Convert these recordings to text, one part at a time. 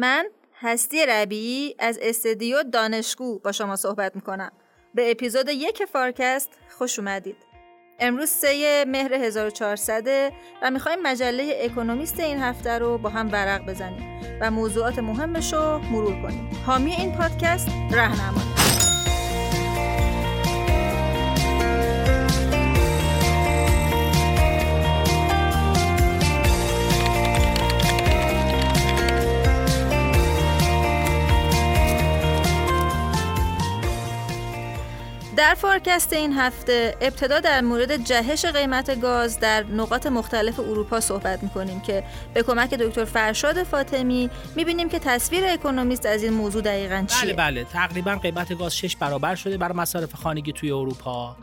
من هستی ربیعی از استدیو دانشگو با شما صحبت می‌کنم. به اپیزود یک فارکست خوش اومدید. امروز سه مهر 1400 و می‌خوایم مجله اکونومیست این هفته رو با هم ورق بزنیم و موضوعات مهمش رو مرور کنیم. حامی این پادکست رهنمایی در فارکست این هفته ابتدا در مورد جهش قیمت گاز در نقاط مختلف اروپا صحبت می‌کنیم که به کمک دکتر فرشاد فاطمی می‌بینیم که تصویر اکونومیست از این موضوع دقیقا چیه. بله بله. تقریبا قیمت گاز شش برابر شده برای مصارف خانگی توی اروپا.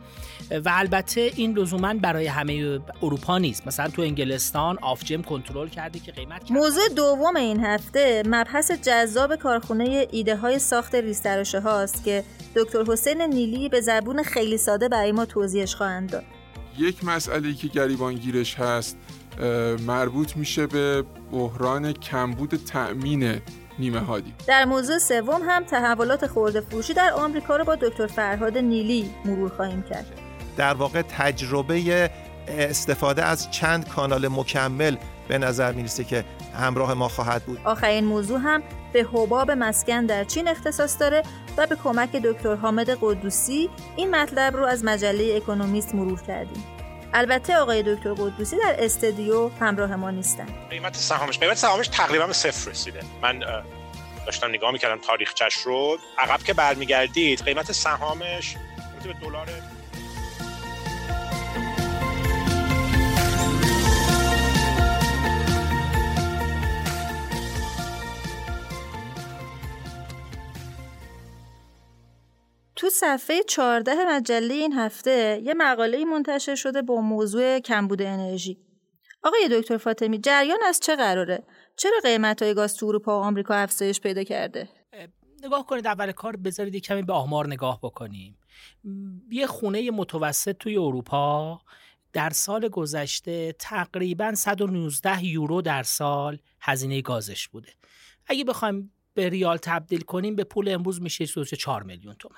و البته این لزوما برای همه اروپا نیست. مثلا تو انگلستان آفجم کنترل کرده که قیمت موضوع دوم این هفته مبحث جذاب کارخونه ایده های ساخت ریسترشه هاست که دکتر حسین نیلی به زبون خیلی ساده برای ما توضیحش خواهند داد. یک مسئله که گریبانگیرش هست مربوط میشه به بحران کمبود تأمین نیمه هادی در موضوع سوم هم تحولات خورده فروشی در آمریکا رو با دکتر فرهاد نیلی مرور خواهیم کرد. در واقع تجربه استفاده از چند کانال مکمل به نظر می‌رسه که همراه ما خواهد بود. آخرین موضوع هم به حباب مسکن در چین اختصاص داره و به کمک دکتر حامد قدوسی این مطلب رو از مجله اکونومیست مرور کردیم. البته آقای دکتر قدوسی در استودیو همراه ما نیستن. قیمت سهامش قیمت سهامش تقریبا به صفر رسیده. من داشتم نگاه می‌کردم تاریخچش رو. عقب که برمیگردید قیمت سهامش به دلار تو صفحه 14 مجله این هفته یه مقاله منتشر شده با موضوع کمبود انرژی. آقای دکتر فاطمی جریان از چه قراره؟ چرا قیمت های گاز تو اروپا و آمریکا افزایش پیدا کرده؟ نگاه کنید اول کار بذارید کمی به آمار نگاه بکنیم. یه خونه متوسط توی اروپا در سال گذشته تقریبا 119 یورو در سال هزینه گازش بوده. اگه بخوایم به ریال تبدیل کنیم به پول امروز میشه 4 میلیون تومن.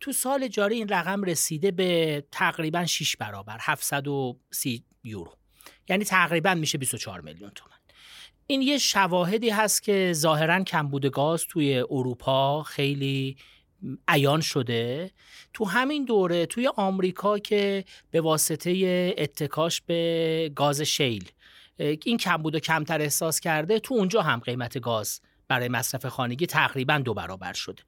تو سال جاری این رقم رسیده به تقریبا 6 برابر 730 یورو. یعنی تقریبا میشه 24 میلیون تومن این یه شواهدی هست که ظاهرا کمبود گاز توی اروپا خیلی عیان شده. تو همین دوره توی آمریکا که به واسطه اتکاش به گاز شیل این کمبود و کمتر احساس کرده تو اونجا هم قیمت گاز برای مصرف خانگی تقریبا دو برابر شده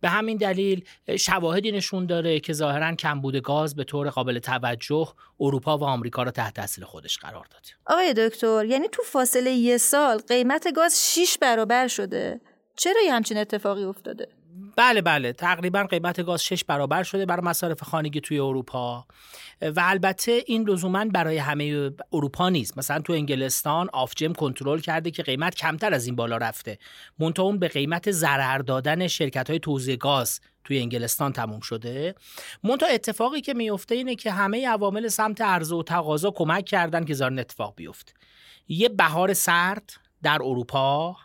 به همین دلیل شواهدی نشون داره که ظاهرا کمبود گاز به طور قابل توجه اروپا و آمریکا را تحت تاثیر خودش قرار داده آقای دکتر یعنی تو فاصله یه سال قیمت گاز 6 برابر شده. چرا یه همچین اتفاقی افتاده؟ بله بله. تقریبا قیمت گاز شش برابر شده برای مصارف خانگی توی اروپا. و البته این لزوما برای همه اروپا نیست. مثلا تو انگلستان آفجم کنترل کرده که قیمت کمتر از این بالا رفته. منتها اون به قیمت ضرر دادن شرکت های توزیع گاز توی انگلستان تموم شده. منتها اتفاقی که میفته اینه که همه عوامل سمت عرضه و تقاضا کمک کردن که زارن اتفاق بیفته. یه بهار سرد در اروپا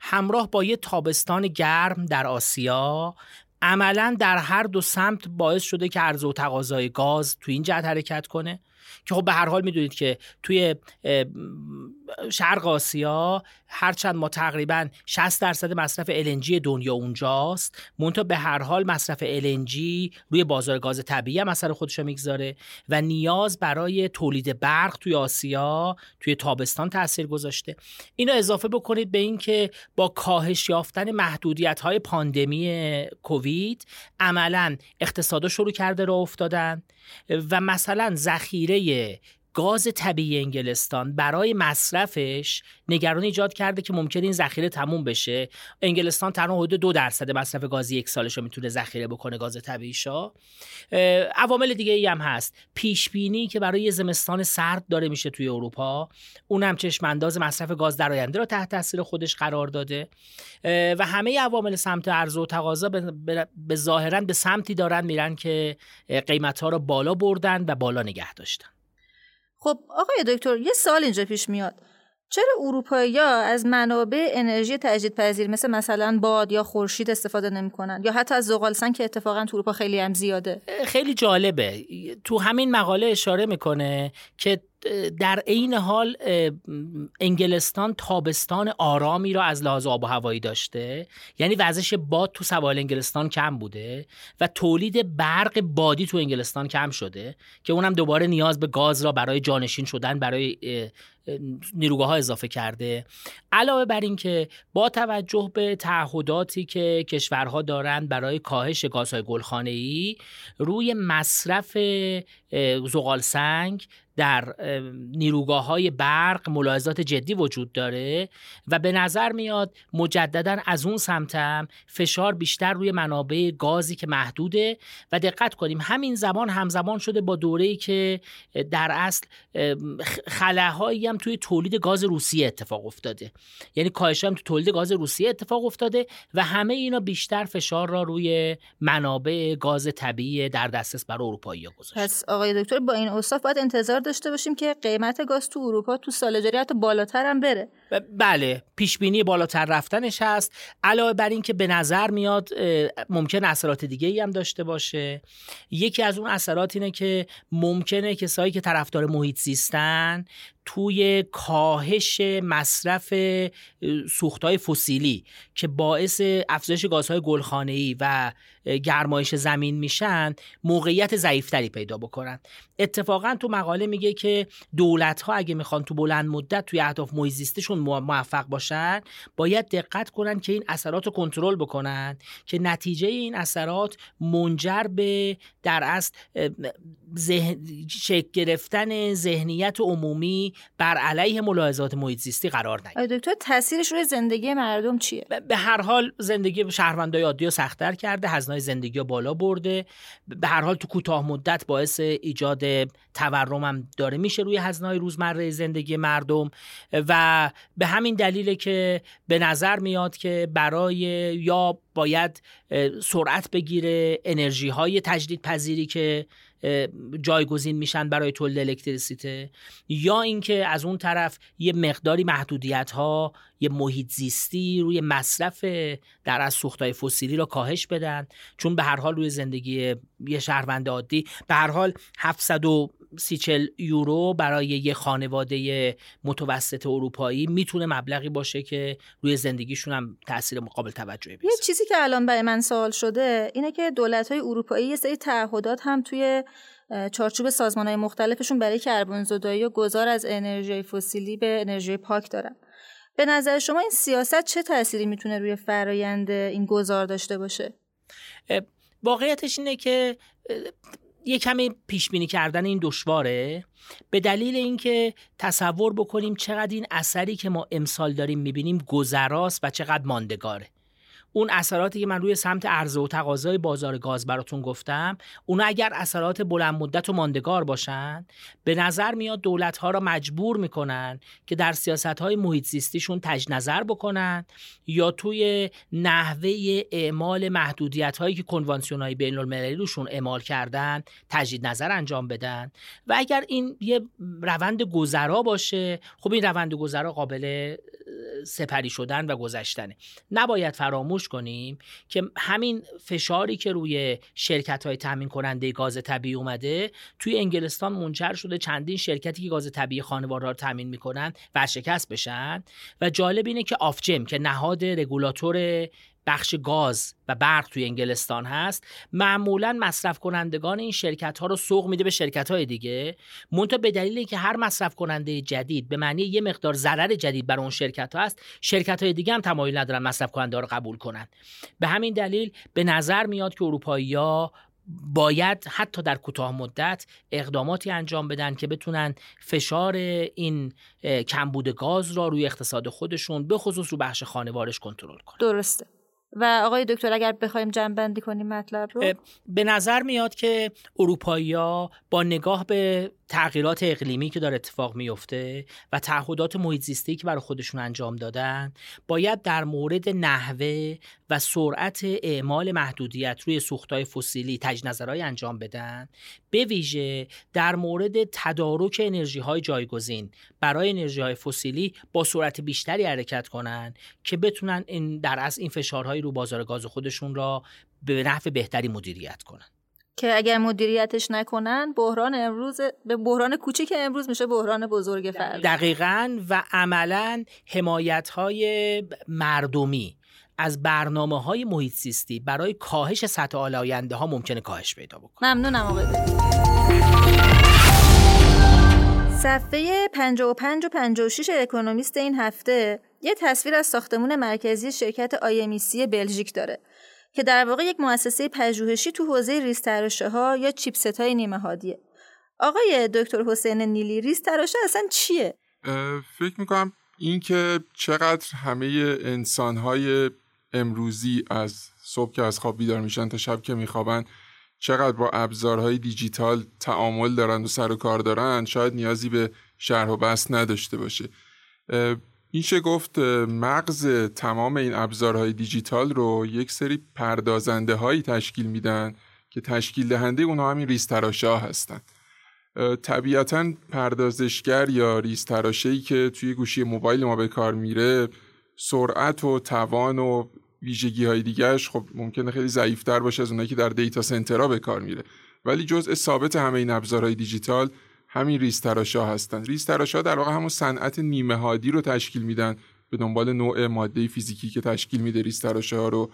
همراه با یه تابستان گرم در آسیا عملا در هر دو سمت باعث شده که عرضه و تقاضای گاز تو این جهت حرکت کنه. که خب به هر حال می‌دونید که توی شرق آسیا هرچند ما تقریبا 60 درصد مصرف LNG دنیا اونجاست. مونتا به هر حال مصرف LNG روی بازار گاز طبیعی هم اثر خودش می‌گذاره و نیاز برای تولید برق توی آسیا توی تابستان تاثیر گذاشته. اینو اضافه بکنید به اینکه با کاهش یافتن محدودیت های پاندمی کووید عملا اقتصادا شروع کرده را افتادن و مثلا ذخیره گاز طبیعی انگلستان برای مصرفش نگرانی ایجاد کرده که ممکن این ذخیره تموم بشه. انگلستان تنها حدود دو درصد مصرف گازی یک سالش رو می‌تونه ذخیره بکنه گاز طبیعیشا عوامل دیگه ای هم هست. پیش بینی که برای زمستان سرد داره میشه توی اروپا. اونم چشم انداز مصرف گاز در آینده رو تحت تاثیر خودش قرار داده. و همه عوامل سمت عرضه و تقاضا به ظاهرا به سمتی دارن میرن که قیمت ها رو بالا بردن و بالا نگه داشتن. خب آقای دکتر یه سال اینجا پیش میاد. چرا اروپایی از منابع انرژی تجدیدپذیر مثل مثلا باد یا خورشید استفاده نمی‌کنن؟ یا حتی از زغال سنگ که اتفاقا تو اروپا خیلی هم زیاده. خیلی جالبه. تو همین مقاله اشاره می‌کنه که در عین حال انگلستان تابستان آرامی را از لحاظ آب و هوایی داشته. یعنی وزش باد تو سوال انگلستان کم بوده و تولید برق بادی تو انگلستان کم شده که اونم دوباره نیاز به گاز را برای جانشین شدن برای نیروگاه ها اضافه کرده. علاوه بر اینکه با توجه به تعهداتی که کشورها دارند برای کاهش گازهای گلخانه‌ای روی مصرف زغال سنگ در نیروگاه های برق ملاحظات جدی وجود داره و به نظر میاد مجددا از اون سمتم فشار بیشتر روی منابع گازی که محدوده و دقت کنیم همین زمان همزمان شده با دوره‌ای که در اصل خلاهایی هم توی تولید گاز روسیه اتفاق افتاده. یعنی کاهش هم توی تولید گاز روسیه اتفاق افتاده و همه اینا بیشتر فشار را روی منابع گاز طبیعی در دسترس برای اروپایی گذاشته آقای دکتر با این اوصاف باید انتظار داشته باشیم که قیمت گاز تو اروپا تو سال جاری حتی بالاتر هم بره. بله پیش بینی بالاتر رفتنش هست. علاوه بر اینکه به نظر میاد ممکن اثرات دیگه ای هم داشته باشه. یکی از اون اثرات اینه که ممکنه کسایی که طرفدار محیط زیستن توی کاهش مصرف سوختهای فسیلی که باعث افزایش گازهای گلخانه‌ای و گرمایش زمین میشن موقعیت ضعیفتری پیدا بکنن. اتفاقا تو مقاله میگه که دولت ها اگه می‌خوان تو بلند مدت توی اهداف محیط زیستشون موفق باشن باید دقت کنن که این اثرات رو کنترل بکنن که نتیجه این اثرات منجر به در اصل ذهن... شکل گرفتن ذهنیت عمومی بر علیه ملاحظات محیط زیستی قرار نگیره. دکتر تاثیرش روی زندگی مردم چیه؟ به هر حال زندگی شهروندای عادی رو سختتر کرده هزینه زندگی رو بالا برده. به هر حال تو کوتاه مدت باعث ایجاد تورم هم داره. میشه روی هزینه روزمره زندگی مردم. و به همین دلیله که به نظر میاد که برای یا باید سرعت بگیره انرژی های تجدید پذیری که جایگزین میشن برای تولید الکتریسیته یا اینکه از اون طرف یه مقداری محدودیت ها یه محیط زیستی روی مصرف در از سوختهای فسیلی را کاهش بدن چون به هر حال روی زندگی یه شهروند عادی. به هر حال 700 سی چل یورو برای یه خانواده متوسط اروپایی می‌تونه مبلغی باشه که روی زندگیشون هم تاثیر مقابل توجهی بذاره یه چیزی که الان برای من سوال شده اینه که دولت های اروپایی یه سری تعهدات هم توی چارچوب سازمان های مختلفشون برای کربن زدایی و گذار از انرژی فسیلی به انرژی پاک دارن. به نظر شما این سیاست چه تأثیری می‌تونه روی فرایند این گذار داشته باشه؟ واقعیتش اینه که یه کمی پیش بینی کردن این دشواره. به دلیل اینکه تصور بکنیم چقدر این اثری که ما امسال داریم می‌بینیم گذراست و چقدر ماندگاره. اون اثراتی که من روی سمت عرضه و تقاضای بازار گاز براتون گفتم اونا اگر اثرات بلند مدت و ماندگار باشن به نظر میاد دولت ها را مجبور می‌کنن که در سیاست های محیط زیستیشون تج نظر بکنن یا توی نحوه اعمال محدودیت هایی که کنوانسیون های بین المللی روشون اعمال کردن تجدید نظر انجام بدن. و اگر این یه روند گذرا باشه خب این روند گذرا قابل سپری شدن و گذشتنه. نباید فراموش کنیم که همین فشاری که روی شرکت های تامین کننده گاز طبیعی اومده توی انگلستان منجر شده چندین شرکتی که گاز طبیعی خانوار را تامین می‌کنن ورشکست بشن. و جالب اینه که آفجم که نهاد رگولاتور بخش گاز و برق توی انگلستان هست معمولا مصرف کنندگان این شرکت ها رو سوق میده به شرکت های دیگه. منتها به دلیل که هر مصرف کننده جدید به معنی یه مقدار ضرر جدید بر اون شرکت ها هست شرکت های دیگه هم تمایل ندارن مصرف کننده ها رو قبول کنن. به همین دلیل به نظر میاد که اروپایی ها باید حتی در کوتاه مدت اقداماتی انجام بدن که بتونن فشار این کمبود گاز را روی اقتصاد خودشون به خصوص رو بخش خانوارش کنترل کنن. درسته. و آقای دکتر اگر بخوایم بندی کنیم مطلب رو. به نظر میاد که اروپایی با نگاه به تغییرات اقلیمی که داره اتفاق میفته و تعهدات محیط زیستی که برای خودشون انجام دادن باید در مورد نحوه و سرعت اعمال محدودیت روی سوختهای فسیلی تجنظرهای انجام بدن. به ویژه در مورد تدارک انرژی های جایگزین برای انرژی های فسیلی با سرعت بیشتری حرکت کنن که بتونن این در از این فشارهای رو بازار گاز خودشون را به نحو بهتری مدیریت کنن. که اگر مدیریتش نکنن بحران امروز به بحران کوچیک امروز میشه بحران بزرگ فرد. دقیقا و عملا حمایت های مردمی از برنامه های محیط زیستی برای کاهش سطح آلاینده ها ممکنه کاهش پیدا بکنه. ممنونم آقای صفحه 55 و 56 اکونومیست این هفته یه تصویر از ساختمون مرکزی شرکت IMEC بلژیک داره. که در واقع یک مؤسسه پژوهشی تو حوزه ریز تراشه ها یا chipset های نیمه هادیه آقای دکتر حسین نیلی ریز تراشه اصلا چیه؟ فکر می‌کنم اینکه چقدر همه انسان های امروزی از صبح که از خواب بیدار میشن تا شب که میخوابن چقدر با ابزارهای دیجیتال تعامل دارن و سر و کار دارن شاید نیازی به شرح و بحث نداشته باشه. این شه گفت مغز تمام این ابزارهای دیجیتال رو یک سری پردازنده هایی تشکیل میدن که تشکیل دهنده اونها همین ها هستن. طبیعتا پردازشگر یا ای که توی گوشی موبایل ما به کار میره سرعت و توان و ویژگی های دیگرش خب ممکنه خیلی ضعیفتر باشه از اونایی که در دیتا سنترها به کار میره. ولی جزء ثابت همه این ابزارهای دیجیتال همین ریستراشا هستن. ریستراشا در واقع همون صنعت نیمه هادی رو تشکیل میدن به دنبال نوع ماده فیزیکی که تشکیل میده ریستراشا رو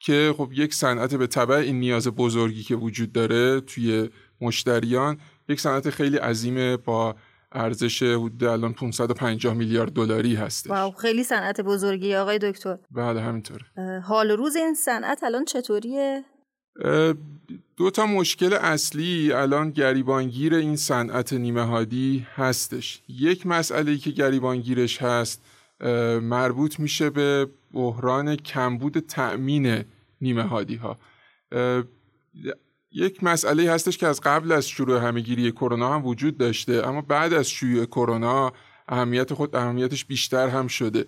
که خب یک صنعت به تبع این نیاز بزرگی که وجود داره توی مشتریان یک صنعت خیلی عظیم با ارزش حدود الان 550 میلیارد دلاری هستش. واو خیلی صنعت بزرگی آقای دکتر. بله همینطوره. حال روز این صنعت الان چطوریه؟ دو تا مشکل اصلی الان گریبانگیر این صنعت نیمه هادی هستش. یک مسئله ای که گریبانگیرش هست مربوط میشه به بحران کمبود تأمین نیمه هادی ها یک مسئله هستش که از قبل از شروع همهگیری کرونا هم وجود داشته اما بعد از شیوع کرونا اهمیت خود اهمیتش بیشتر هم شده.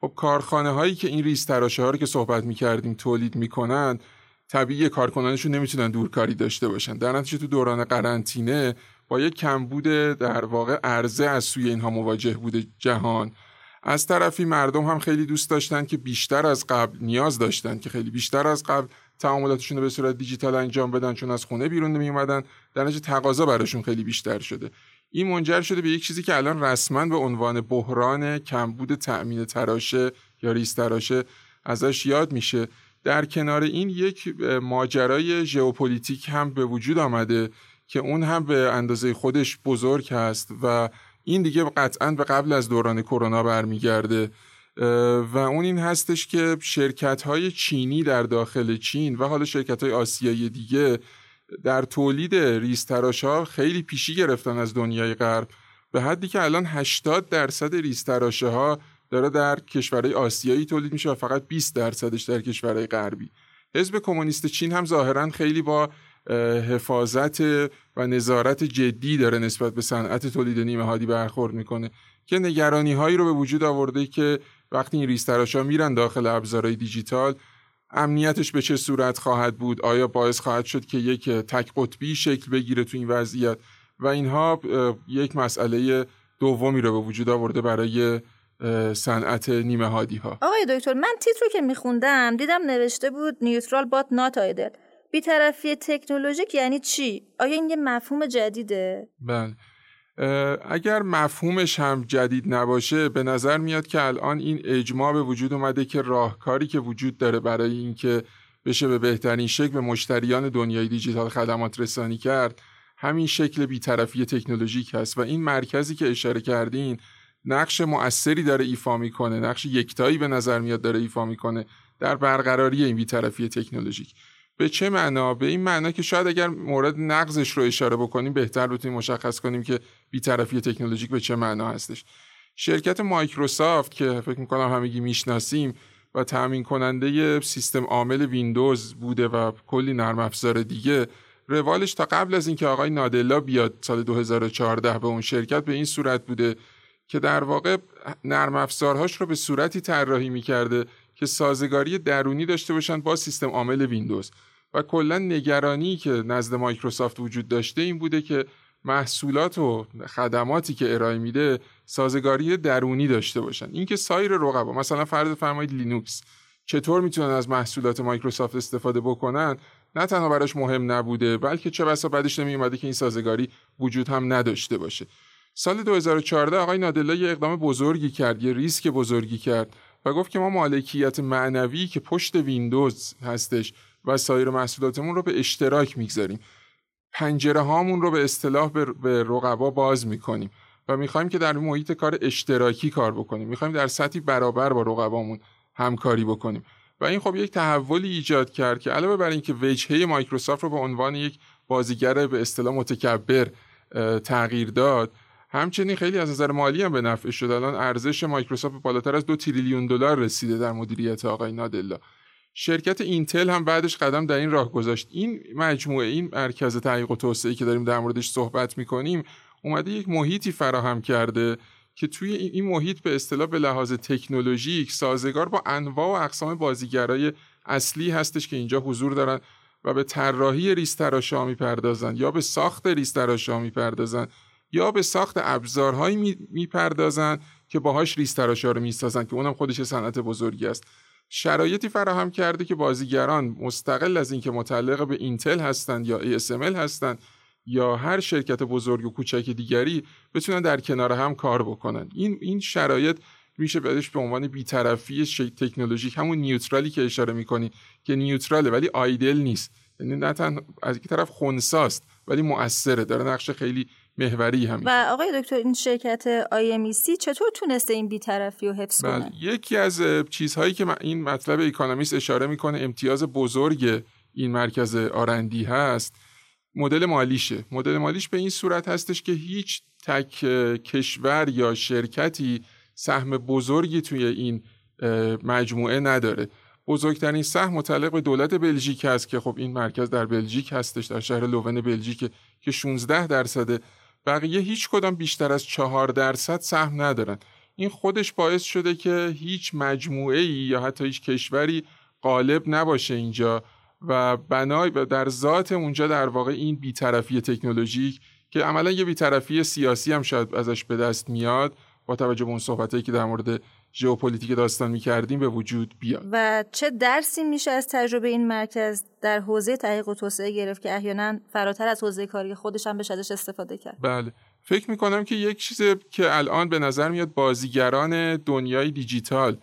خب کارخانه هایی که این ریز تراشه ها رو که صحبت می‌کردیم تولید می‌کنن طبیعی کارکنانشون نمی‌تونن دورکاری داشته باشن. در نتیجه تو دوران قرنطینه با یک کمبود در واقع عرضه از سوی اینها مواجه بوده جهان. از طرفی مردم هم خیلی دوست داشتن که بیشتر از قبل نیاز داشتن که خیلی بیشتر از قبل تعاملاتشون رو به صورت دیجیتال انجام بدن چون از خونه بیرون نمی اومدن در نتیجه تقاضا براشون خیلی بیشتر شده. این منجر شده به یک چیزی که الان رسما به عنوان بحران کمبود تأمین تراشه یا ریز تراشه ازش یاد میشه. در کنار این یک ماجرای ژئوپلیتیک هم به وجود آمده که اون هم به اندازه خودش بزرگ هست و این دیگه قطعا به قبل از دوران کرونا برمیگرده. و اون این هستش که شرکت های چینی در داخل چین و حالا شرکت های آسیایی دیگه در تولید ریستراش ها خیلی پیشی گرفتن از دنیای غرب به حدی که الان 80 درصد ریستراشه ها داره در کشورهای آسیایی تولید میشه و فقط 20 درصدش در کشورهای غربی. حزب کمونیست چین هم ظاهرا خیلی با حفاظت و نظارت جدی داره نسبت به صنعت تولید نیمه هادی برخورد می‌کنه که نگرانی هایی رو به وجود آورده که وقتی این ریستراشا میرن داخل ابزارهای دیجیتال امنیتش به چه صورت خواهد بود؟ آیا باعث خواهد شد که یک تک قطبی شکل بگیره تو این وضعیت؟ و اینها یک مسئله دومی رو به وجود آورده برای صنعت نیمه هادی ها آقای دکتر من تیتر رو که میخوندم دیدم نوشته بود نیوترال بات نات آیدل. بیطرفی تکنولوژیک یعنی چی؟ آیا این یه مفهوم جدیده؟ بله. اگر مفهومش هم جدید نباشه به نظر میاد که الان این اجماع به وجود اومده که راهکاری که وجود داره برای اینکه بشه به بهترین شکل به مشتریان دنیای دیجیتال خدمات رسانی کرد همین شکل بیطرفی تکنولوژیک هست. و این مرکزی که اشاره کردین نقش مؤثری داره ایفا می‌کنه نقش یکتایی به نظر میاد داره ایفا می‌کنه در برقراری این بیطرفی تکنولوژیک. به چه معنا؟ به این معنا که شاید اگر مورد نقضش رو اشاره بکنیم بهتر بتونیم مشخص کنیم که بیطرفی تکنولوژیک به چه معنا هستش. شرکت مایکروسافت که فکر می‌کنم همگی می‌شناسیم و تأمین کننده سیستم عامل ویندوز بوده و کلی نرم افزار دیگه روالش تا قبل از اینکه آقای نادلا بیاد سال 2014 به اون شرکت به این صورت بوده که در واقع نرم افزارهاش رو به صورتی طراحی می‌کرده که سازگاری درونی داشته باشن با سیستم عامل ویندوز. و کلا نگرانی که نزد مایکروسافت وجود داشته این بوده که محصولات و خدماتی که ارائه میده سازگاری درونی داشته باشن. اینکه سایر رقبا مثلا فرض فرمایید لینوکس چطور می‌تونن از محصولات مایکروسافت استفاده بکنن؟ نه تنها براش مهم نبوده بلکه چه بسا بدش نمیومده که این سازگاری وجود هم نداشته باشه. سال 2014 آقای نادلا یه اقدام بزرگی کرد یه ریسک بزرگی کرد و گفت که ما مالکیت معنوی که پشت ویندوز هستش و سایر محصولاتمون رو به اشتراک می‌گذاریم. پنجره هامون رو به اصطلاح به رقبا باز می‌کنیم و می‌خوایم که در محیط کار اشتراکی کار بکنیم. می‌خوایم در سطحی برابر با رقبامون همکاری بکنیم. و این خب یک تحولی ایجاد کرد که علاوه بر اینکه وجهه مایکروسافت رو به عنوان یک بازیگر به اصطلاح متکبر تغییر داد همچنین خیلی از نظر مالی هم به نفع شد. الان ارزش مایکروسافت بالاتر از دو تریلیون دلار رسیده در مدیریت آقای نادلا. شرکت اینتل هم بعدش قدم در این راه گذاشت. این مجموعه این مرکز تحقیق و توسعه که داریم در موردش صحبت می‌کنیم اومده یک محیطی فراهم کرده که توی این محیط به اصطلاح به لحاظ تکنولوژیک سازگار با انواع و اقسام بازیگرای اصلی هستش که اینجا حضور دارن و به طراحی ریستراشا می‌پردازن یا به ساخت ریستراشا می‌پردازن. یا به ساخت ابزارهایی می‌پردازن که باهاش ریستراشا رو می‌سازن که اونم خودش صنعت بزرگی است. شرایطی فراهم کرده که بازیگران مستقل از اینکه متعلق به اینتل هستند یا ASML هستند یا هر شرکت بزرگ و کوچک دیگری بتونن در کنار هم کار بکنن. این این شرایط میشه بهش به عنوان بیطرفی تکنولوژیک همون نیوترالی که اشاره می‌کنی که نیوتراله ولی آیدل نیست. یعنی نه تن از یک طرف خونساست ولی مؤثره. داره نقش خیلی محوری هم و آقای دکتر این شرکت IMEC چطور تونسته این بیطرفی رو حفظ بله، کنه؟ یکی از چیزهایی که این مطلب اکانومیست اشاره می‌کنه امتیاز بزرگ این مرکز آرندی هست. مدل مالیشه. مدل مالیش به این صورت هستش که هیچ تک کشور یا شرکتی سهم بزرگی توی این مجموعه نداره. بزرگترین سهم متعلق به دولت بلژیک هست که خب این مرکز در بلژیک هستش در شهر لوون بلژیک که 16 درصد بقیه هیچ کدام بیشتر از 4 درصد سهم ندارن. این خودش باعث شده که هیچ مجموعه ای یا حتی هیچ کشوری غالب نباشه اینجا و بنای و در ذات اونجا در واقع این بیطرفی تکنولوژیک که عملا یه بیطرفی سیاسی هم شاید ازش به دست میاد با توجه به اون صحبتایی که در مورد ژئوپلیتیک داستان می‌کردیم به وجود بیاد. و چه درسی میشه از تجربه این مرکز در حوزه تحقیق و توسعه گرفت که احیانا فراتر از حوزه کاری خودش هم بهش ازش استفاده کرد؟ بله. فکر می‌کنم که یک چیز که الان به نظر میاد بازیگران دنیای دیجیتال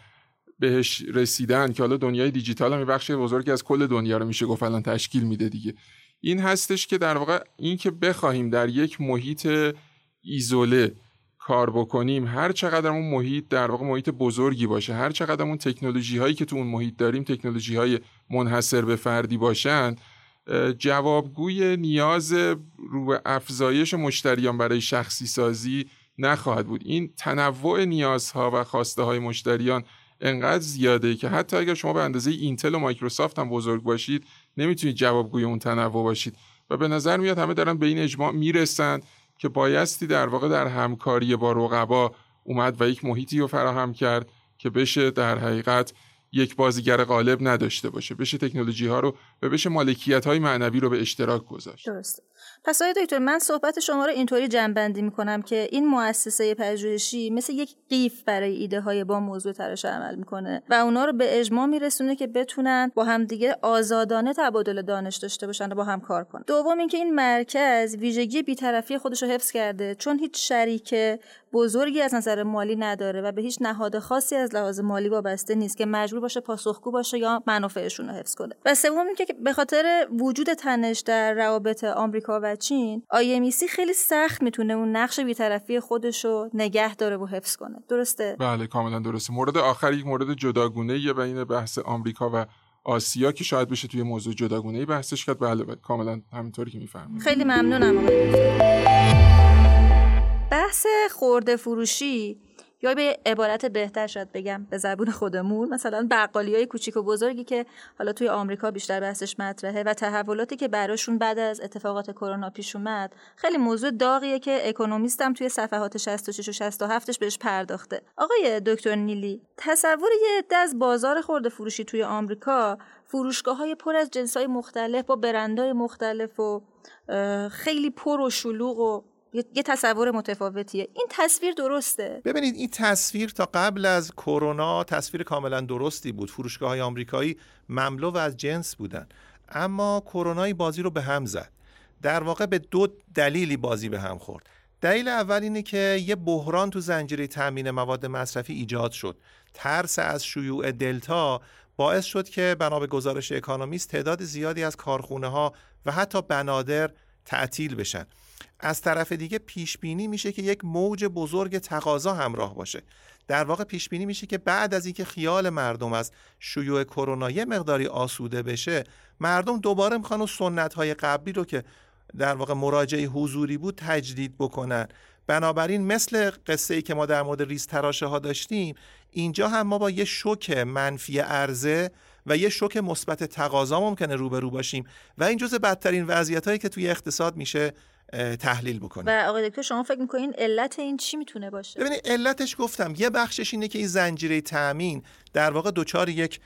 بهش رسیدن که حالا دنیای دیجیتال هم بخش بزرگی از کل دنیا رو میشه گفت الان تشکیل میده دیگه. این هستش که در واقع این که بخواهیم در یک محیط ایزوله کار بکنیم هر چقدر اون محیط در واقع محیط بزرگی باشه هر چقدر اون تکنولوژی هایی که تو اون محیط داریم تکنولوژی های منحصر به فردی باشن جوابگوی نیاز رو افزایش مشتریان برای شخصی سازی نخواهد بود. این تنوع نیازها و خواسته های مشتریان انقدر زیاده که حتی اگر شما به اندازه اینتل و مایکروسافت هم بزرگ باشید نمی‌تونید جوابگوی اون تنوع باشید. و به نظر میاد همه دارن به این اجماع می‌رسن که بایستی در واقع در همکاری با رقبا اومد و یک محیطی رو فراهم کرد که بشه در حقیقت یک بازیگر غالب نداشته باشه. بشه تکنولوژی ها رو و بشه مالکیت های معنوی رو به اشتراک گذاشت. درسته. پس آقای دکتر من صحبت شما رو اینطوری جنبندی می‌کنم که این مؤسسه پژوهشی مثل یک قیف برای ایده های با موضوع تراش عمل می‌کنه و اونا رو به اجماع میرسونه که بتونن با هم دیگه آزادانه تبادل دانش داشته باشن و با هم کار کنن. دوم اینکه این مرکز ویژگی بیطرفی خودش رو حفظ کرده چون هیچ شریک بزرگی از نظر مالی نداره و به هیچ نهاد خاصی از لحاظ مالی وابسته نیست که مجبور باشه پاسخگو باشه یا منافعشون رو حفظ کنه. و سوم اینکه به خاطر وجود تنش در روابط آمریکا و چین IMEC خیلی سخت می‌تونه اون نقش بیطرفی خودش رو نگه داره و حفظ کنه. درسته؟ بله کاملا درسته. مورد آخر یک مورد جداگونه یه بین بحث آمریکا و آسیا که شاید بشه توی موضوع جداگونه بحثش کرد. بله بله کاملا همینطوری که می‌فهمید خیلی ممنونم بحث خورده فروشی یا به عبارت بهتر شاید بگم به زبون خودمون مثلا بقالی های کوچیک و بزرگی که حالا توی آمریکا بیشتر بحثش مطرحه و تحولاتی که براشون بعد از اتفاقات کرونا پیش اومد خیلی موضوع داغیه که اکونومیستم توی صفحات 66 و 67 ش بهش پرداخته. آقای دکتر نیلی تصور یه عده از بازار خورده فروشی توی آمریکا فروشگاه های پر از جنس های مختلف با برندهای مختلف و خیلی پر و شلوغ و یه تصور متفاوتیه. این تصویر درسته. ببینید این تصویر تا قبل از کرونا تصویر کاملا درستی بود. فروشگاه های آمریکایی مملو و از جنس بودن. اما کرونا بازی رو به هم زد. در واقع به دو دلیلی بازی به هم خورد. دلیل اول اینه که یه بحران تو زنجیره تامین مواد مصرفی ایجاد شد. ترس از شیوع دلتا باعث شد که بنا به گزارش اکانومیست تعداد زیادی از کارخونه ها و حتی بنادر تعطیل بشن. از طرف دیگه پیش بینی میشه که یک موج بزرگ تقاضا همراه باشه. در واقع پیش بینی میشه که بعد از اینکه خیال مردم از شیوع کرونا یه مقداری آسوده بشه مردم دوباره می‌خوان و سنت های قبلی رو که در واقع مراجعه حضوری بود تجدید بکنن. بنابراین مثل قصه ای که ما در مورد ریز تراشه ها داشتیم اینجا هم ما با یه شوک منفی عرضه و یه شوک مثبت تقاضا ممکنه روبرو باشیم. و این جزء بدترین وضعیت هایی که توی اقتصاد میشه تحلیل بکنیم و آقای دکتر شما فکر می‌کنین علت این چی می‌تونه باشه؟ ببینید علتش گفتم یه بخشش اینه که این زنجیره تأمین در واقع دچار یک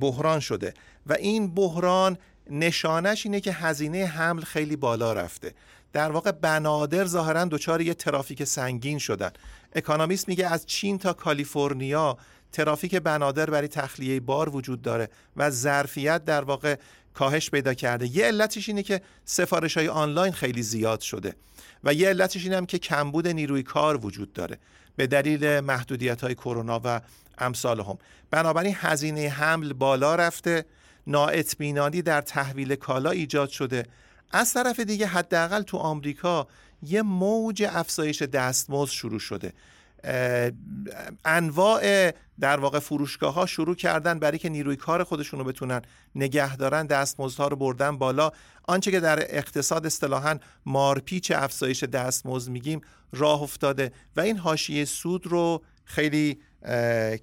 بحران شده و این بحران نشانش اینه که هزینه حمل خیلی بالا رفته. در واقع بنادر ظاهرا دچار یه ترافیک سنگین شدن. اکانومیست میگه از چین تا کالیفرنیا ترافیک بنادر برای تخلیه بار وجود داره و ظرفیت در واقع کاهش پیدا کرده. یه علتش اینه که سفارش های آنلاین خیلی زیاد شده و یه علتش اینه هم که کمبود نیروی کار وجود داره به دلیل محدودیت های کرونا و امثال هم. بنابراین هزینه حمل بالا رفته نااطمینانی در تحویل کالا ایجاد شده. از طرف دیگه حداقل تو آمریکا یه موج افزایش دستمزد شروع شده. انواع در واقع فروشگاه ها شروع کردن برای که نیروی کار خودشون رو بتونن نگه دارن دستمزدها رو بردن بالا. آنچه که در اقتصاد اصطلاحا مارپیچ افزایش دستمزد میگیم راه افتاده و این حاشیه سود رو خیلی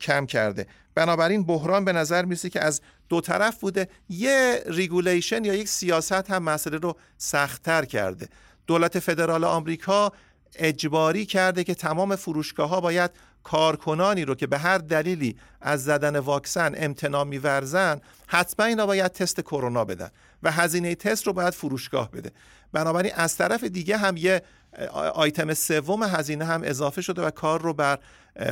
کم کرده. بنابراین بحران به نظر می‌رسه که از دو طرف بوده. یه regulation یا یک سیاست هم مسئله رو سختتر کرده. دولت فدرال آمریکا اجباری کرده که تمام فروشگاه ها باید کارکنانی رو که به هر دلیلی از زدن واکسن امتناع میورزن حتما اینا باید تست کرونا بدن و هزینه تست رو باید فروشگاه بده. بنابراین از طرف دیگه هم یه آیتم سوم هزینه هم اضافه شده و کار رو بر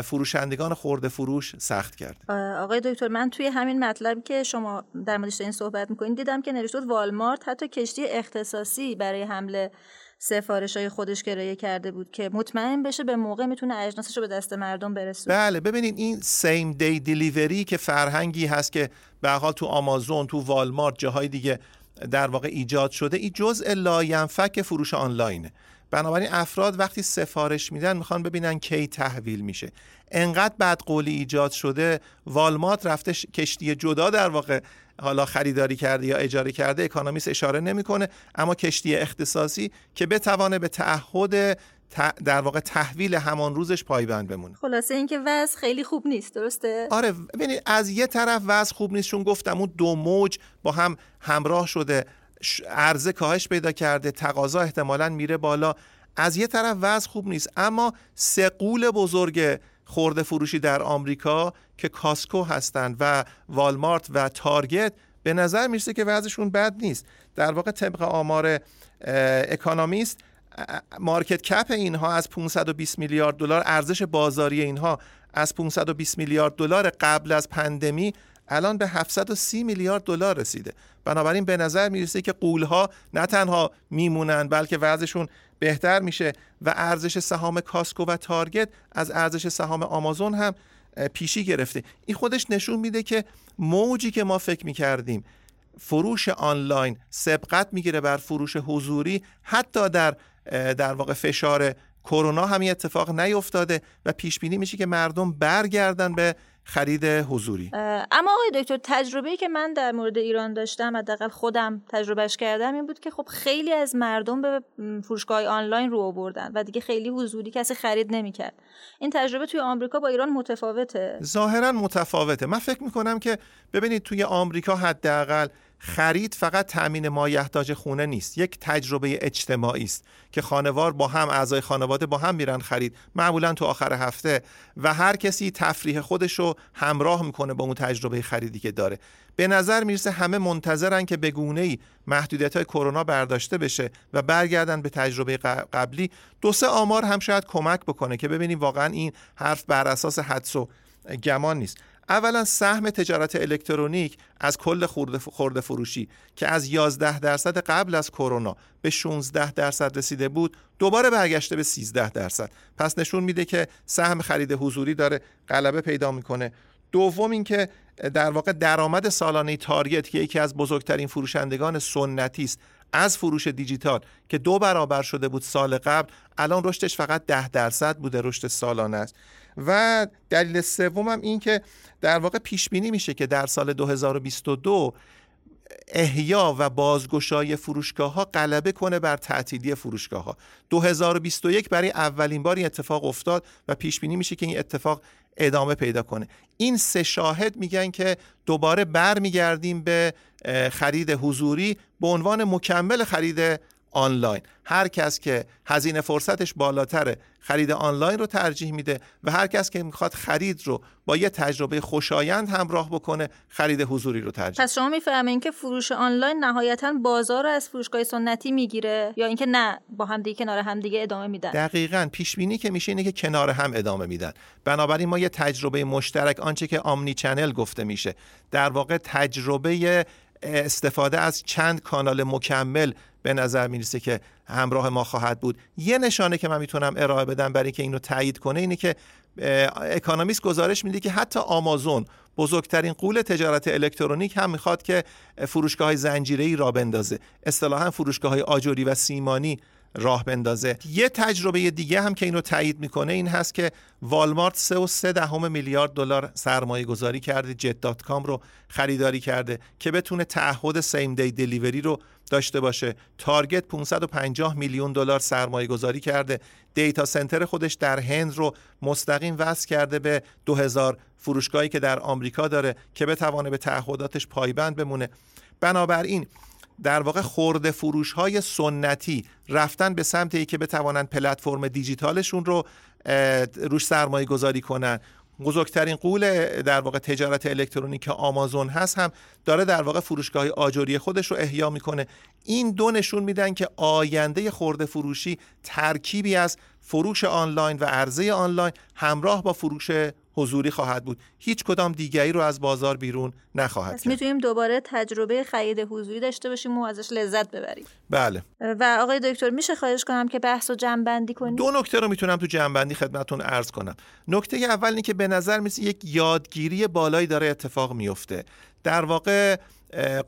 فروشندگان خورده فروش سخت کرد آقای دکتر من توی همین مطلب که شما در موردش این صحبت می‌کنین دیدم که نوشته والمارت حتی کشتی اختصاصی برای حمله سفارش های خودش کرایه کرده بود که مطمئن بشه به موقع می‌تونه اجناسش رو به دست مردم برسونه. بله ببینید این سیم دی دیلیوری که فرهنگی هست که به حال تو آمازون تو والمارت جاهای دیگه در واقع ایجاد شده این جزء لاینفک فروش آنلاینه. بنابراین افراد وقتی سفارش میدن می‌خوان ببینن کی تحویل میشه. انقدر بدقولی ایجاد شده والمارت رفته کشتی جدا در واقع حالا خریداری کرده یا اجاره کرده اکانومیست اشاره نمی‌کنه. اما کشتی اختصاصی که بتوانه به تعهد در واقع تحویل همان روزش پایبند بمونه. خلاصه اینکه وضع خیلی خوب نیست درسته؟ آره ببینید از یه طرف وضع خوب نیست چون گفتم اون دو موج با هم همراه شده عرضه کاهش پیدا کرده تقاضا احتمالا میره بالا. از یه طرف وضع خوب نیست اما سه غول بزرگ خورده فروشی در آمریکا که کاسکو هستند و والمارت و تارگت به نظر می‌رسه که وضعشون بد نیست. در واقع طبق آمار اکانومیست market cap اینها از 520 میلیارد دلار ارزش بازاری اینها از 520 میلیارد دلار قبل از پندمی الان به 730 میلیارد دلار رسیده. بنابراین به نظر می‌رسه که قولها نه تنها میمونن بلکه وضعشون بهتر میشه و ارزش سهام کاسکو و تارگت از ارزش سهام آمازون هم پیشی گرفته. این خودش نشون میده که موجی که ما فکر می‌کردیم فروش آنلاین سبقت می‌گیره بر فروش حضوری حتی در در واقع فشار کرونا همین اتفاق نیفتاده و پیش بینی میشه که مردم برگردن به خرید حضوری. اما آقای دکتر تجربه‌ای که من در مورد ایران داشتم حداقل خودم تجربهش کردم این بود که خب خیلی از مردم به فروشگاه آنلاین رو آوردن و دیگه خیلی حضوری کسی خرید نمی‌کرد. این تجربه توی آمریکا با ایران متفاوته. ظاهرا متفاوته. من فکر می‌کنم که ببینید توی آمریکا حداقل خرید فقط تأمین مایحتاج خونه نیست یک تجربه اجتماعی است که خانوار با هم اعضای خانواده با هم میرن خرید معمولا تو آخر هفته و هر کسی تفریح خودش رو همراه می‌کنه با اون تجربه خریدی که داره. به نظر می‌رسه همه منتظرن که به گونه ای محدودیت های کرونا برداشته بشه و برگردن به تجربه قبلی. دو سه آمار هم شاید کمک بکنه که ببینیم واقعا این حرف بر اساس حدس و گمان نیست. اولا سهم تجارت الکترونیک از کل خورده فروشی که از 11 درصد قبل از کرونا به 16 درصد رسیده بود دوباره برگشته به 13 درصد. پس نشون میده که سهم خرید حضوری داره غلبه پیدا می‌کنه. دوم اینکه در واقع درآمد سالانه تارگت که یکی از بزرگترین فروشندگان سنتی است از فروش دیجیتال که دو برابر شده بود سال قبل الان رشدش فقط ده درصد بوده رشد سالانه است. و دلیل سومم این که در واقع پیش بینی میشه که در سال 2022 احیا و بازگشای فروشگاه ها غلبه کنه بر تعطیلی فروشگاه ها 2021 برای اولین بار این اتفاق افتاد و پیش بینی میشه که این اتفاق ادامه پیدا کنه. این سه شاهد میگن که دوباره برمیگردیم به خرید حضوری به عنوان مکمل خرید آنلاین. هر کس که هزینه فرصتش بالاتره خرید آنلاین رو ترجیح میده و هر کس که می‌خواد خرید رو با یه تجربه خوشایند همراه بکنه خرید حضوری رو ترجیح پس شما می‌فهمین که فروش آنلاین نهایتا بازار رو از فروشگاه سنتی می‌گیره یا اینکه نه با هم دیگه کنار هم دیگه ادامه میدن؟ دقیقا. پیش بینی که میشه اینه که کنار هم ادامه میدن. بنابراین ما یه تجربه مشترک آنچه که آمنی چنل گفته میشه. در واقع تجربه استفاده از چند کانال مکمل به نظر می‌رسه که همراه ما خواهد بود. یه نشانه که من می‌تونم ارائه بدم برای که اینو تایید کنه اینه که اکانومیست گزارش میده که حتی آمازون بزرگترین قول تجارت الکترونیک هم می‌خواد که فروشگاه های زنجیره را بندازه. اصطلاحا فروشگاه های آجری و سیمانی راه بندازه. یه تجربه دیگه هم که اینو تایید می‌کنه این هست که والمارت 3 و 3 دهم میلیارد دلار سرمایه گذاری کرده Jet.com رو خریداری کرده که بتونه تعهد same day delivery رو داشته باشه. تارگت 550 میلیون دلار سرمایه گذاری کرده. data center خودش در هند رو مستقیم وصل کرده به 2000 فروشگاهی که در آمریکا داره که بتوانه به تعهداتش پایبند بمونه. بنابراین در واقع خورده فروش های سنتی رفتن به سمت ای که بتوانند پلتفرم دیجیتالشون رو روش سرمایه گذاری کنن. بزرگترین قول در واقع تجارت الکترونیک آمازون هست هم داره در واقع فروشگاه آجوری خودش رو احیا می‌کنه. این دو نشون میدن که آینده خورده فروشی ترکیبی از فروش آنلاین و عرضه آنلاین همراه با فروش حضوری خواهد بود. هیچ کدام دیگری رو از بازار بیرون نخواهد کرد. می‌تونیم دوباره تجربه خرید حضوری داشته باشیم و ازش لذت ببریم. بله. و آقای دکتر میشه خواهش کنم که بحث و جنبندی کنیم دو نکته رو می‌تونم تو جنبندی خدمتتون عرض کنم. نکته اول اینه که به نظر میسه یک یادگیری بالایی داره اتفاق میفته در واقع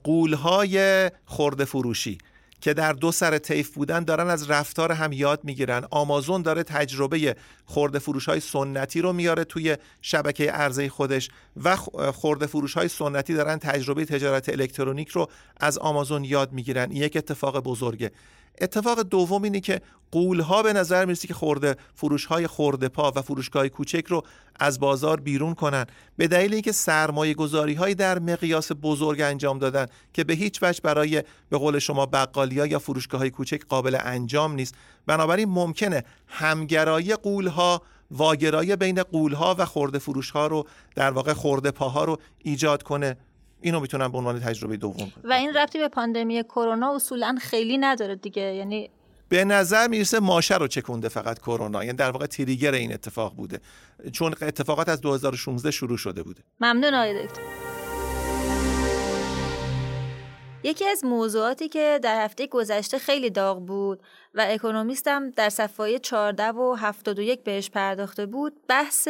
قولهای خورده فروشی که در دو سر طیف بودن دارن از رفتار هم یاد می‌گیرن. آمازون داره تجربه خورده فروش های سنتی رو میاره توی شبکه عرضه خودش و خورده فروش های سنتی دارن تجربه تجارت الکترونیک رو از آمازون یاد می‌گیرن. یک اتفاق بزرگه. اتفاق دوم اینه که قولها به نظر می‌رسه که خورده فروش های خورده پا و فروشگاه کوچک رو از بازار بیرون کنن. به دلیل اینکه سرمایه گذاری های در مقیاس بزرگ انجام دادن که به هیچ وجه برای به قول شما بقالیا یا فروشگاه های کوچک قابل انجام نیست. بنابراین ممکنه همگرایی قولها واگرایی بین قولها و خورده فروش ها رو در واقع خورده پاها رو ایجاد کنه. اینو می‌تونم به عنوان تجربه دوم. و این ربطی به پاندمی کرونا اصولا خیلی نداره دیگه. یعنی به نظر می‌رسه ماشه رو چکونده فقط کرونا. یعنی در واقع تریگر این اتفاق بوده. چون اتفاقات از 2016 شروع شده بوده. ممنون آقای دکتر. یکی از موضوعاتی که در هفته گذشته خیلی داغ بود و اکونومیستم در صفحه 14 و 71 بهش پرداخته بود بحث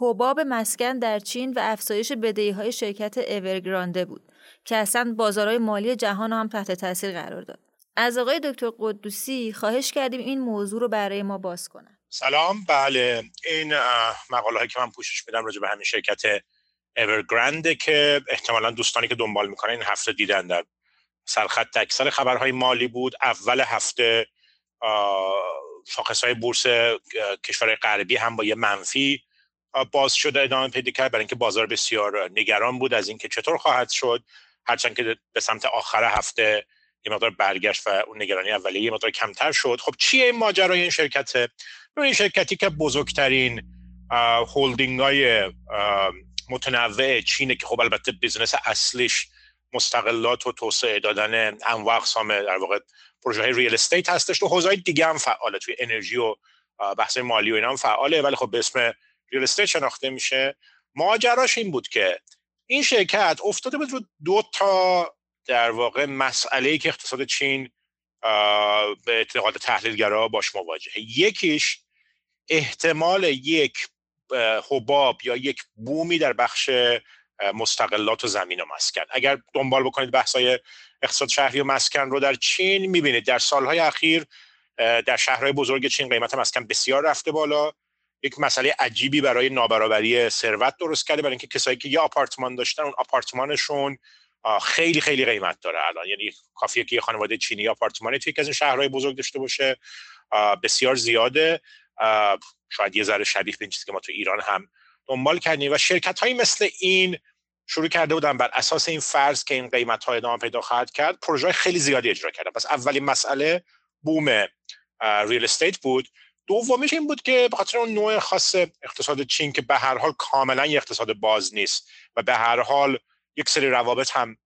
حباب مسکن در چین و افزایش بدهی های شرکت اورگرانده بود که اصلا بازارهای مالی جهان هم تحت تاثیر قرار داد. از آقای دکتر قدوسی خواهش کردیم این موضوع رو برای ما باز کنن. سلام بله این مقاله هایی که من پوشش میدم راجع به همین شرکت اورگرنده که احتمالا دوستانی که دنبال می‌کنن این هفته دیدن در سرخط اکثر خبرهای مالی بود اول هفته شاخص های بورس کشور غربی هم با یه منفی باز شده ادامه پیدا کرد برای اینکه بازار بسیار نگران بود از اینکه چطور خواهد شد. هرچند که به سمت آخر هفته یه مقدار برگشت و اون نگرانی اولیه یه مقدار کمتر شد. خب چیه این ماجرای این شرکته این شرکتی که بزرگترین هولدینگ های متنوع چینه که خب البته business اصلیش مستغلات و توسعه دادن انواع اقسام در واقع پروژه های real estate هستش. تو حوزه دیگه هم فعاله. توی انرژی و بحث مالی و اینا هم فعاله. ولی خب به اسم real estate شناخته میشه. ماجراش این بود که این شرکت افتاده بود رو دو تا در واقع مسئله که اقتصاد چین به اعتقاد تحلیلگرا باش مواجهه. یکیش احتمال یک حباب یا یک بومی در بخش مستقلات و زمین و مسکن. اگر دنبال بکنید بحثای اقتصاد شهری و مسکن رو در چین می‌بینید. در سالهای اخیر در شهرهای بزرگ چین قیمت مسکن بسیار رفته بالا. یک مسئله عجیبی برای نابرابری ثروت درست کرده برای اینکه کسایی که یه آپارتمان داشتن اون آپارتمانشون خیلی خیلی قیمت داره الان. یعنی کافیه که یه خانواده چینی آپارتمانی توی یکی از این شهرهای بزرگ داشته باشه. بسیار زیاده. شاید یه ذره شبیه به این چیزی که ما تو ایران هم دنبال کردیم. و شرکت هایی مثل این شروع کرده بودن بر اساس این فرض که این قیمت های ادامه پیدا خواهد کرد پروژه خیلی زیادی اجرا کردن. پس اولین مسئله بوم ریل استیت بود. دومیش این بود که به خاطر اون نوع خاص اقتصاد چین که به هر حال کاملا یه اقتصاد باز نیست و به هر حال یک سری روابط هم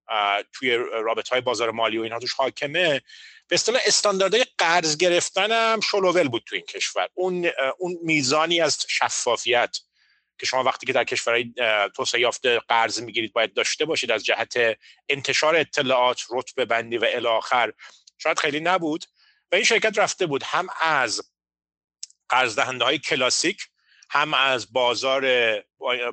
توی رابط های بازار مالی و اینها توش حاکمه به اصطلاح استانداردهای قرض گرفتن هم شلوول بود تو این کشور. اون اون میزانی از شفافیت که شما وقتی که در کشورهای توسعه یافته قرض می‌گیرید باید داشته باشید از جهت انتشار اطلاعات رتبه بندی و الاخر شاید خیلی نبود. و این شرکت رفته بود هم از قرض دهنده های کلاسیک هم از بازار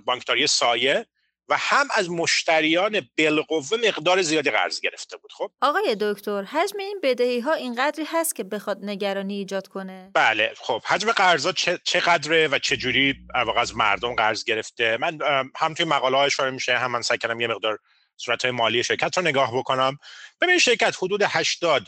بانکداری سایه و هم از مشتریان بالقوه مقدار زیادی قرض گرفته بود خب؟ آقای دکتر حجم این بدهی ها اینقدری هست که بخواد نگرانی ایجاد کنه؟ بله خب حجم قرضا چقدره و چه جوری از مردم قرض گرفته؟ من هم توی مقاله ها اشاره میشه هم من سعی کردم یه مقدار صورت های مالی شرکت رو نگاه بکنم. ببین شرکت حدود 80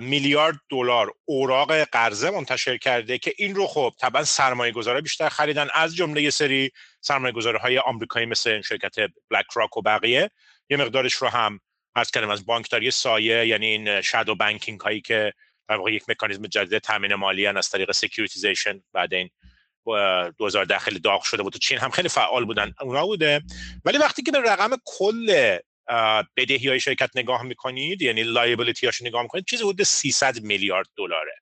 میلیارد دلار اوراق قرضه منتشر کرده که این رو خب طبعا سرمایه گذاره بیشتر خریدن از جمله یه سری سرمایه گذاره های آمریکایی مثل شرکت BlackRock و بقیه. یه مقدارش رو هم عرض کردم از بانکداری سایه یعنی این shadow banking هایی که در یک مکانیزم جدید تامین مالی از طریق securitization بعد این 2010 خیلی داغ شده بود و چین هم خیلی فعال بودن اونا بوده. ولی وقتی که به رقم کل بدهی های شرکت نگاه می‌کنید یعنی liability هاش نگاه می‌کنید چیزی حدود 300 میلیارد دلاره.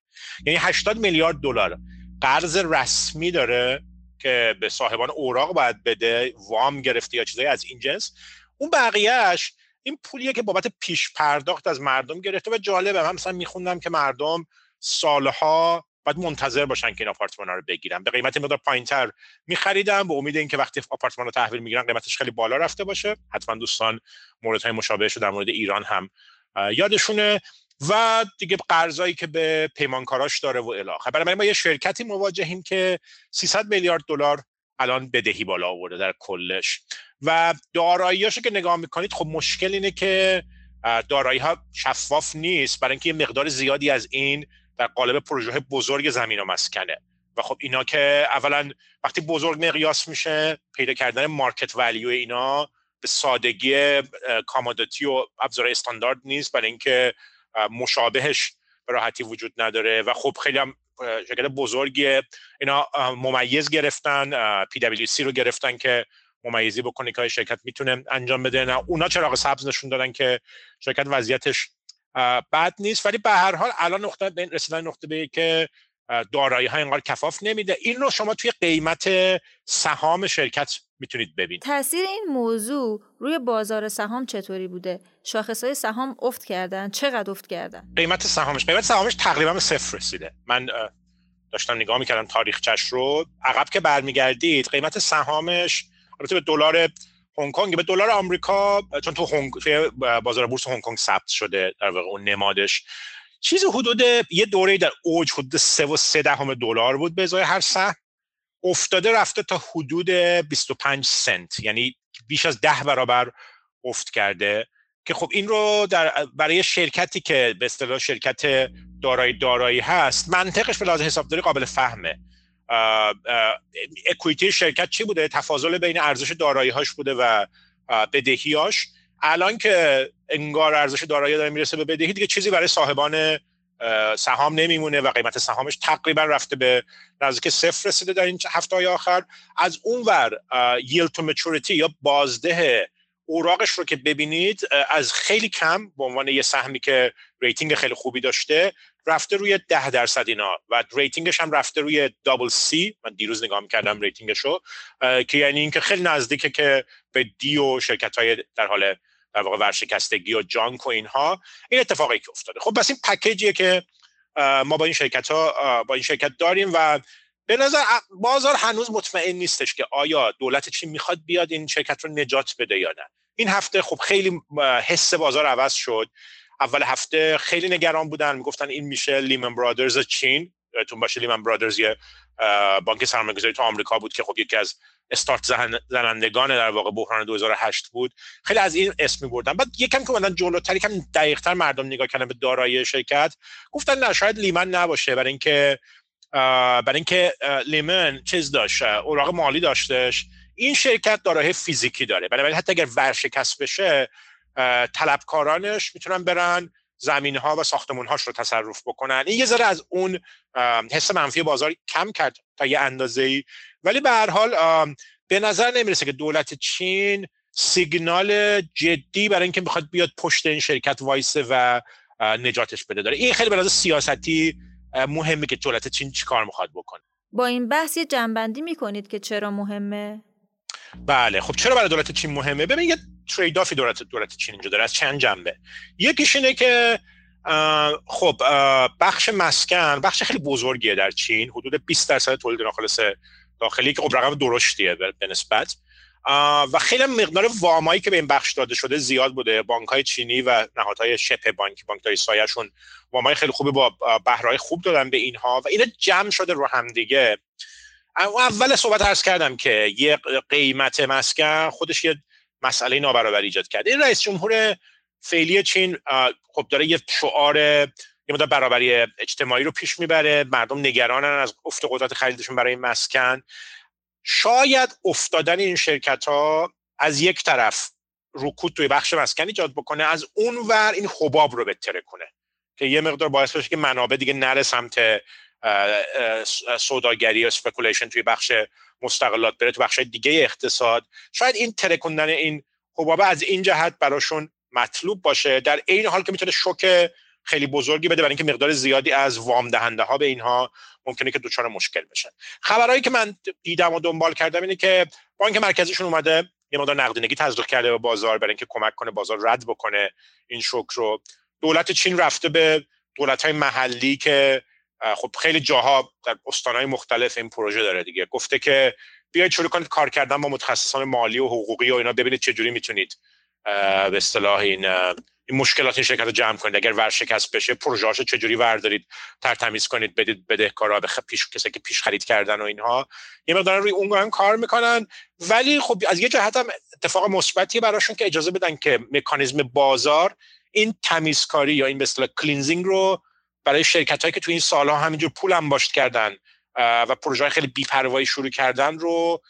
یعنی 80 میلیارد دلار قرض رسمی داره که به صاحبان اوراق باید بده وام گرفته یا چیزایی از این جنس. اون بقیهش این پولیه که بابت پیش پرداخت از مردم گرفته و جالبه. من مثلا میخوندم که مردم سالها باید منتظر باشن که این آپارتمان ها رو بگیرن. به قیمت مقدار پایینتر میخریدن به امید اینکه وقتی آپارتمان رو تحویل می‌گیرن قیمتش خیلی بالا رفته باشه. حتما دوستان مورد های مشابهش در مورد ایران هم یادشونه. و دیگه قرضایی که به پیمانکاراش داره و الاخر برای ما یه شرکتی مواجهیم که 300 میلیارد دلار الان بدهی بالا آورده در کلش. و داراییاشو که نگاه می‌کنید خب مشکل اینه که دارایی ها شفاف نیست. برای اینکه یه مقدار زیادی از این در قالب پروژه بزرگ زمین و مسکنه. و خب اینا که اولا وقتی بزرگ مقیاس میشه پیدا کردن مارکت ولیو اینا به سادگی کاماداتی و ابزار استاندارد نیست برای اینکه مشابهش به راحتی وجود نداره. و خب خیلی هم شرکت بزرگی اینا ممیز گرفتن پی دبلیو سی رو گرفتن که ممیزی بکنه که شرکت می‌تونه انجام بده. نه اونا چراغ سبز نشون دادن که شرکت وضعیتش بد نیست. ولی به هر حال الان نقطه به رسیدن نقطه به که دارایی ها اینقدر کفاف نمیده. این رو شما توی قیمت سهام شرکت می‌تونید ببینید. تاثیر این موضوع روی بازار سهام چطوری بوده؟ شاخص های سهام افت کردن. چقدر افت کردن؟ قیمت سهامش. قیمت سهامش تقریبا به صفر رسیده. من داشتم نگاه می‌کردم تاریخچش رو. عقب که برمیگردید قیمت سهامش البته به دلار هنگ کنگ به دلار آمریکا چون تو هنگ بازار بورس هنگ کنگ ثبت شده در واقع اون نمادش. چیز حدود یه دوره در اوج حدود سه و سه دهم دلار بود به ازای هر سهم. افتاده رفته تا حدود 25 سنت یعنی بیش از ده برابر افت کرده. که خب این رو در برای شرکتی که به اصطلاح شرکت دارایی دارایی هست منطقش به لحاظ حسابداری قابل فهمه. اکویتی شرکت چی بوده؟ تفاضل بین ارزش دارایی هاش بوده و بدهیاش الان که انگار ارزش دارایی داره می‌رسه به بدهی دیگه چیزی برای صاحبان سهام نمیمونه و قیمت سهامش تقریبا رفته به نزدیک صفر رسیده در این هفته آخر. از اونور yield to maturity یا بازده اوراقش رو که ببینید از خیلی کم به عنوان یه سهمی که rating خیلی خوبی داشته رفته روی ده درصد اینا و rating ش هم رفته روی double C. من دیروز نگاه کردم rating ش رو که یعنی اینکه خیلی نزدیکه که به D و شرکت های در حال در واقع ورشکستگی و junk و اینها این اتفاقی که افتاده. خب پس این پکیجیه که ما با این شرکت ها با این شرکت داریم و به نظر بازار هنوز مطمئن نیستش که آیا دولت چین می‌خواد بیاد این شرکت رو نجات بده یا نه. این هفته خب خیلی حس بازار عوض شد. اول هفته خیلی نگران بودن می‌گفتن این میشه لیمن برادرز چین. تون باشه لیمن برادرز یه بانک سرمایه‌گذاری تو آمریکا بود که خب یکی از استارت زنندگان در واقع بحران 2008 بود. خیلی از این اسم بردن بعد یکم که اومدن جلوتر یکم دقیقتر مردم نگاه کردن به دارایی شرکت گفتن نه شاید لیمن نباشه برای اینکه برای اینکه لیمن چیز داشت اوراق مالی داشتش. این شرکت دارایی فیزیکی داره. بنابراین حتی اگر ورشکست بشه طلبکارانش می‌تونن برن زمین ها و ساختمون هاش رو تصرف بکنن. این یه ذره از اون حس منفی بازار کم کرد تا یه اندازه ای ولی به هر حال به نظر نمی‌رسه که دولت چین سیگنال جدی برای اینکه می‌خواد بیاد پشت این شرکت وایسه و نجاتش بده. داره. این خیلی به سیاستی مهمه که دولت چین چیکار می‌خواد بکنه. با این بحث یه جنبندی می‌کنید که چرا مهمه؟ بله خب چرا برای دولت چین مهمه؟ ببین یه ترید آفی دولت دولت چین اینجا داره از چند جنبه. یکیش اینه که خب بخش مسکن بخش خیلی بزرگیه در چین حدود 20 درصد تولید ناخالص داخلی که خب رقم درشتیه به نسبت. و خیلی مقدار وامایی که به این بخش داده شده زیاد بوده. بانک های چینی و نهادهای شبه بانکی بانک های سایهشون وامای خیلی خوبی با بهرهای خوب دادن به اینها و اینا جمع شده رو هم دیگه. اول صحبت عرض کردم که یه قیمت مسکن خودش یه مسئله نابرابری ایجاد کرده این رئیس جمهور فعلی چین خب داره یه شعار یه مدت برابری اجتماعی رو پیش می‌بره. مردم نگرانن از افت قدرت خریدشون برای مسکن. شاید افتادن این شرکت ها از یک طرف رکود توی بخش مسکن ایجاد بکنه از اون ور این حباب رو بترکونه. که یه مقدار باعث بشه که منابع دیگه نره سمت سوداگری و speculation توی بخش مستغلات بره تو بخش دیگه اقتصاد. شاید این ترکوندن این حبابه از این جهت براشون مطلوب باشه. در این حال که می‌تونه شوک خیلی بزرگی بده برای اینکه مقدار زیادی از وام دهنده ها به اینها ممکنه که دچار مشکل بشن. خبرهایی که من دیدم و دنبال کردم اینه که بانک مرکزیشون اومده یه مقدار نقدینگی تزریق کرده به بازار برای اینکه کمک کنه بازار رد بکنه این شوک رو. دولت چین رفته به دولت های محلی که خب خیلی جاها در استانهای مختلف این پروژه داره دیگه. گفته که بیاید شروع کنید کار کردن با متخصصان مالی و حقوقی و اینا ببینید چه جوری می‌تونید به اصطلاح این این مشکلات این شرکت رو جمع کنید. اگر ورشکست بشه پروژه چجوری وردارید؟ ترتمیز کنید بدید بدهکارا به پیش کسی که پیش خرید کردن و اینها. یه مقدار روی اون کار می‌کنن. ولی خب از یه جهت هم اتفاق مثبتی براشون که اجازه بدن که مکانیزم بازار این تمیزکاری یا این به اصطلاح کلینزینگ رو برای شرکت هایی که تو این سالها همینجور پول انباشت کردن و پروژه خیلی بیپروایی شروع کردن رو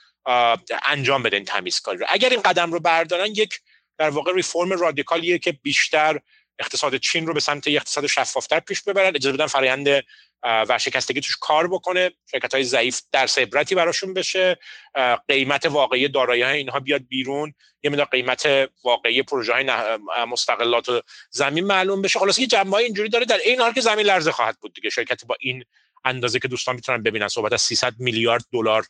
انجام بدن تمیزکاری رو. اگر این قدم رو بردارن یک در واقع ریفرم رادیکالیه که بیشتر اقتصاد چین رو به سمت یک اقتصاد شفافتر پیش ببرن اجازه بدن فرآیند ورشکستگی توش کار بکنه شرکت های ضعیف درس عبرتی براشون بشه قیمت واقعی دارایی های اینها بیاد بیرون یه مقدار قیمت واقعی پروژه های مستغلات و زمین معلوم بشه. خلاصه یه جنبه اینجوری داره در این حال که زمین لرزه خواهد بود دیگه. شرکتی با این اندازه که دوستان می‌تونن ببینن صحبت از 300 میلیارد دلار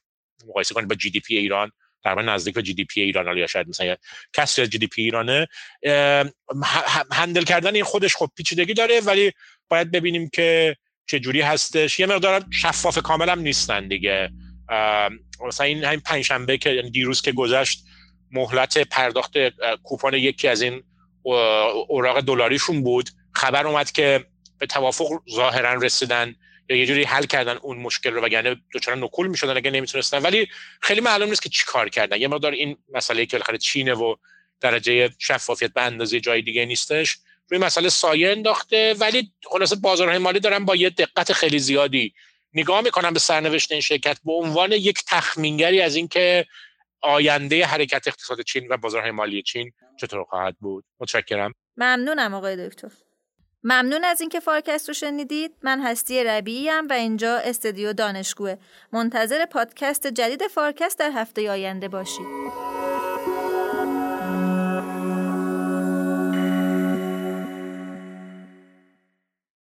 مقایسه کنید با GDP ایران. تقریبا نزدیک به GDP ایران یا شاید مثلا کسری از جی دی پی ایرانه. هندل کردن این خودش خب پیچیدگی داره ولی باید ببینیم که چه جوری هستش. یه مقدار شفاف کامل هم نیستن دیگه. مثلا این همین پنجشنبه که یعنی دیروز که گذشت مهلت پرداخت کوپان یکی از این اوراق دلاریشون بود. خبر اومد که به توافق ظاهرا رسیدن. یه جوری حل کردن اون مشکل رو وگرنه دوچار نکول می‌شدن اگه نمی‌تونستن. ولی خیلی معلوم نیست که چی کار کردن. یه مقدار این مسئله که بالاخره چینه و درجه شفافیت به اندازه جای دیگه نیستش روی مسئله سایه انداخته. ولی خلاصه بازارهای مالی دارن با یه دقت خیلی زیادی نگاه می‌کنم به سرنوشت این شرکت به عنوان یک تخمینگری از اینکه آینده حرکت اقتصاد چین و بازارهای مالی چین چطور خواهد بود. متشکرم. ممنونم آقای دکتر. ممنون از اینکه فارکست رو شنیدید. من هستی ربیعی و اینجا استدیو دانشگوه. منتظر پادکست جدید فارکست در هفته آینده باشید.